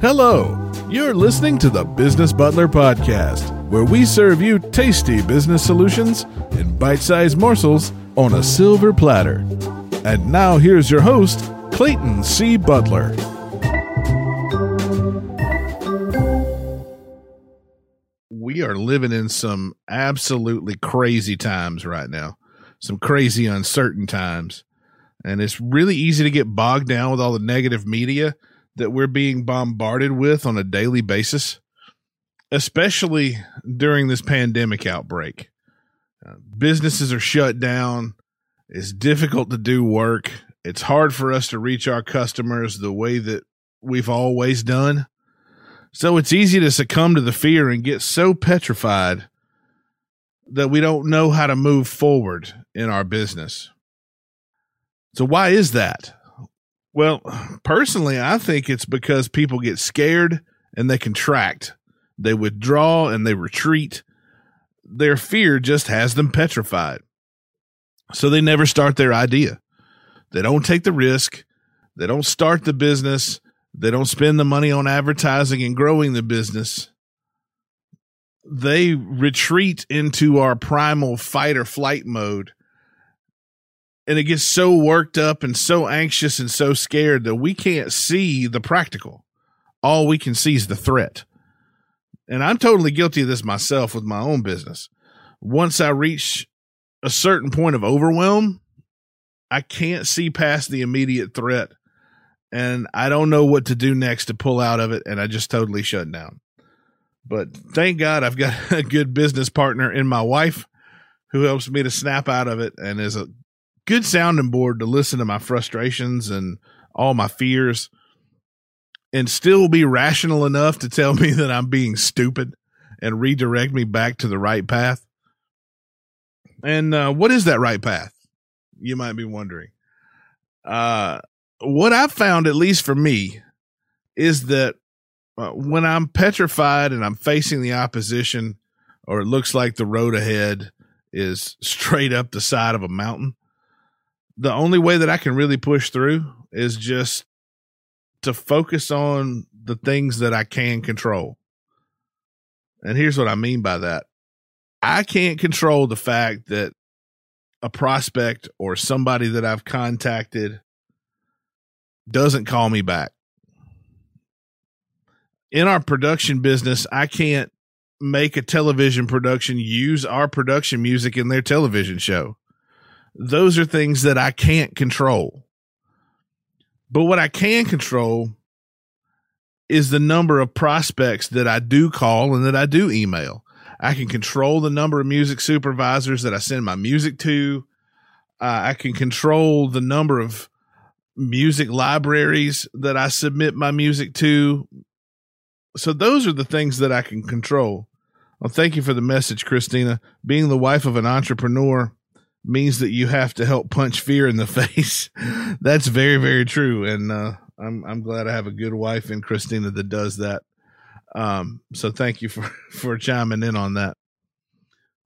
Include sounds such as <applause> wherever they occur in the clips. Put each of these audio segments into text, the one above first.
Hello, you're listening to the Business Butler Podcast, where we serve you tasty business solutions in bite sized morsels on a silver platter. And now here's your host, Clayton C. Butler. We are living in some absolutely crazy times right now, some crazy uncertain times. And it's really easy to get bogged down with all the negative media that we're being bombarded with on a daily basis, especially during this pandemic outbreak. Uh, businesses are shut down. It's difficult to do work. It's hard for us to reach our customers the way that we've always done. So it's easy to succumb to the fear and get so petrified that we don't know how to move forward in our business. So, why is that? Well, personally, I think it's because people get scared and they contract. They withdraw and they retreat. Their fear just has them petrified. So they never start their idea. They don't take the risk. They don't start the business. They don't spend the money on advertising and growing the business. They retreat into our primal fight or flight mode and it gets so worked up and so anxious and so scared that we can't see the practical. All we can see is the threat. And I'm totally guilty of this myself with my own business. Once I reach a certain point of overwhelm, I can't see past the immediate threat and I don't know what to do next to pull out of it. And I just totally shut down. But thank God I've got <laughs> a good business partner in my wife who helps me to snap out of it and is a good sounding board to listen to my frustrations and all my fears and still be rational enough to tell <laughs> me that I'm being stupid and redirect me back to the right path. And uh, what is that right path? You might be wondering. Uh, what I've found, at least for me, is that uh, when I'm petrified and I'm facing the opposition, or it looks like the road ahead is <laughs> straight up the side of a mountain, the only way that I can really push through is just to focus on the things that I can control. And here's what I mean by that I can't control the fact that a prospect or somebody that I've contacted doesn't call me back. In our production business, I can't make a television production use our production music in their television show those are things that I can't control. But what I can control is the number of prospects that I do call and that I do email. I can control the number of music supervisors that I send my music to. Uh, I can control the number of music libraries that I submit my music to. So those are the things that I can control. Well, thank you for the message, Christina. Being the wife of an entrepreneur, means that you have to help punch fear in the <laughs> face. That's very, very true. And uh, I'm I'm glad I have a good wife in Christina that does that. Um, so thank you for <laughs> for chiming in on that.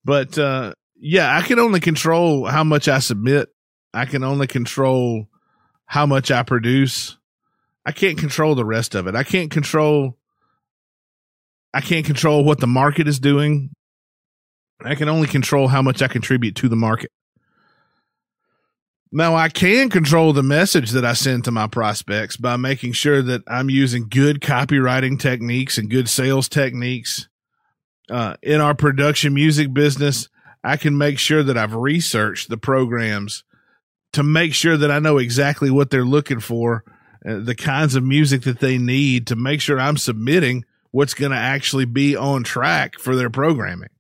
But uh, yeah, I can only control how much I submit. I can only control how much I produce. I can't control the rest of it. I can't control I can't control what the market is doing. I can only control how much I contribute to the market. Now I can control the message that I send to my prospects by making sure that I'm using good copywriting techniques and good sales techniques. Uh, in our production music business, I can make sure that I've researched the programs to make sure that I know exactly what they're looking for, uh, the kinds of music that they need to make sure I'm submitting what's going to actually be on track for their programming.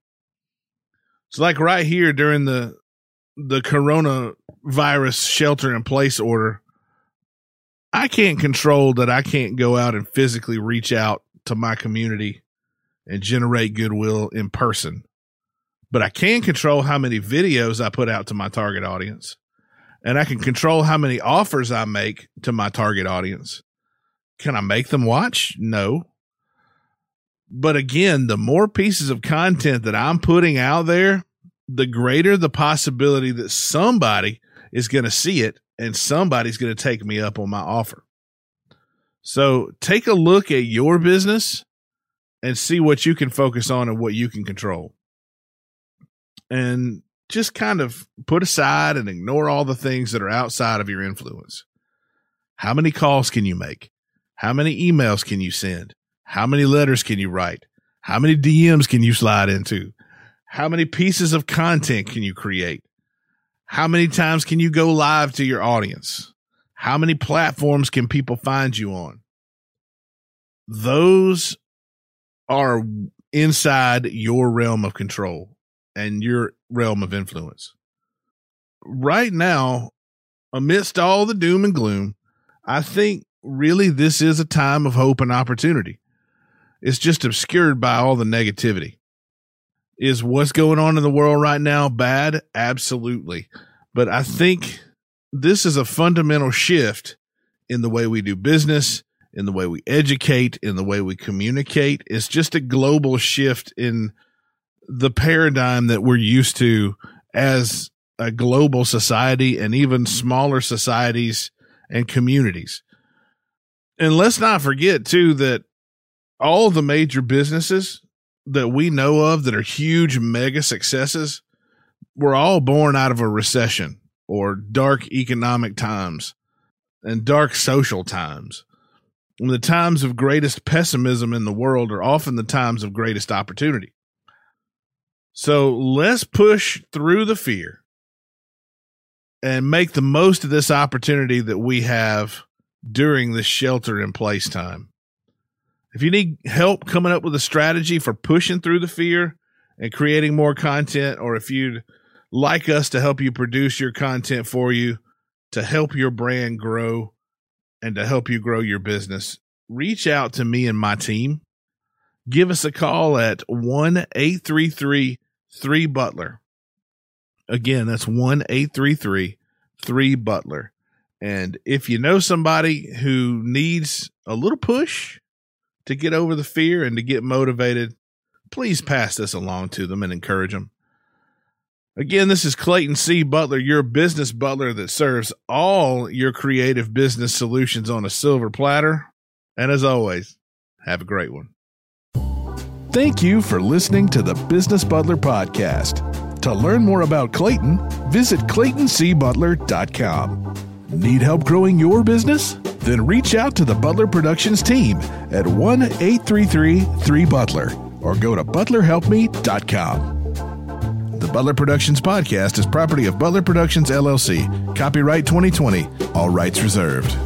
It's like right here during the the coronavirus shelter in place order, I can't control that I can't go out and physically reach out to my community and generate goodwill in person. But I can control how many videos I put out to my target audience. And I can control how many offers I make to my target audience. Can I make them watch? No. But again, the more pieces of content that I'm putting out there, the greater the possibility that somebody is going to see it and somebody's going to take me up on my offer. So take a look at your business and see what you can focus on and what you can control. And just kind of put aside and ignore all the things that are outside of your influence. How many calls can you make? How many emails can you send? How many letters can you write? How many DMs can you slide into? How many pieces of content can you create? How many times can you go live to your audience? How many platforms can people find you on? Those are inside your realm of control and your realm of influence. Right now, amidst all the doom and gloom, I think really this is a time of hope and opportunity. It's just obscured by all the negativity. Is what's going on in the world right now bad? Absolutely. But I think this is a fundamental shift in the way we do business, in the way we educate, in the way we communicate. It's just a global shift in the paradigm that we're used to as a global society and even smaller societies and communities. And let's not forget, too, that all the major businesses that we know of that are huge mega successes were all born out of a recession or dark economic times and dark social times. And the times of greatest pessimism in the world are often the times of greatest opportunity. So let's push through the fear and make the most of this opportunity that we have during this shelter in place time. If you need help coming up with a strategy for pushing through the fear and creating more content, or if you'd like us to help you produce your content for you to help your brand grow and to help you grow your business, reach out to me and my team. Give us a call at 1 833 3 Butler. Again, that's 1 833 3 Butler. And if you know somebody who needs a little push to get over the fear and to get motivated, please pass this along to them and encourage them. Again, this is Clayton C. Butler, your business butler that serves all your creative business solutions on a silver platter. And as always, have a great one. Thank you for listening to the Business Butler Podcast. To learn more about Clayton, visit ClaytonCButler.com. Need help growing your business? Then reach out to the Butler Productions team at 1 833 3 Butler or go to ButlerHelpMe.com. The Butler Productions podcast is property of Butler Productions LLC. Copyright 2020. All rights reserved.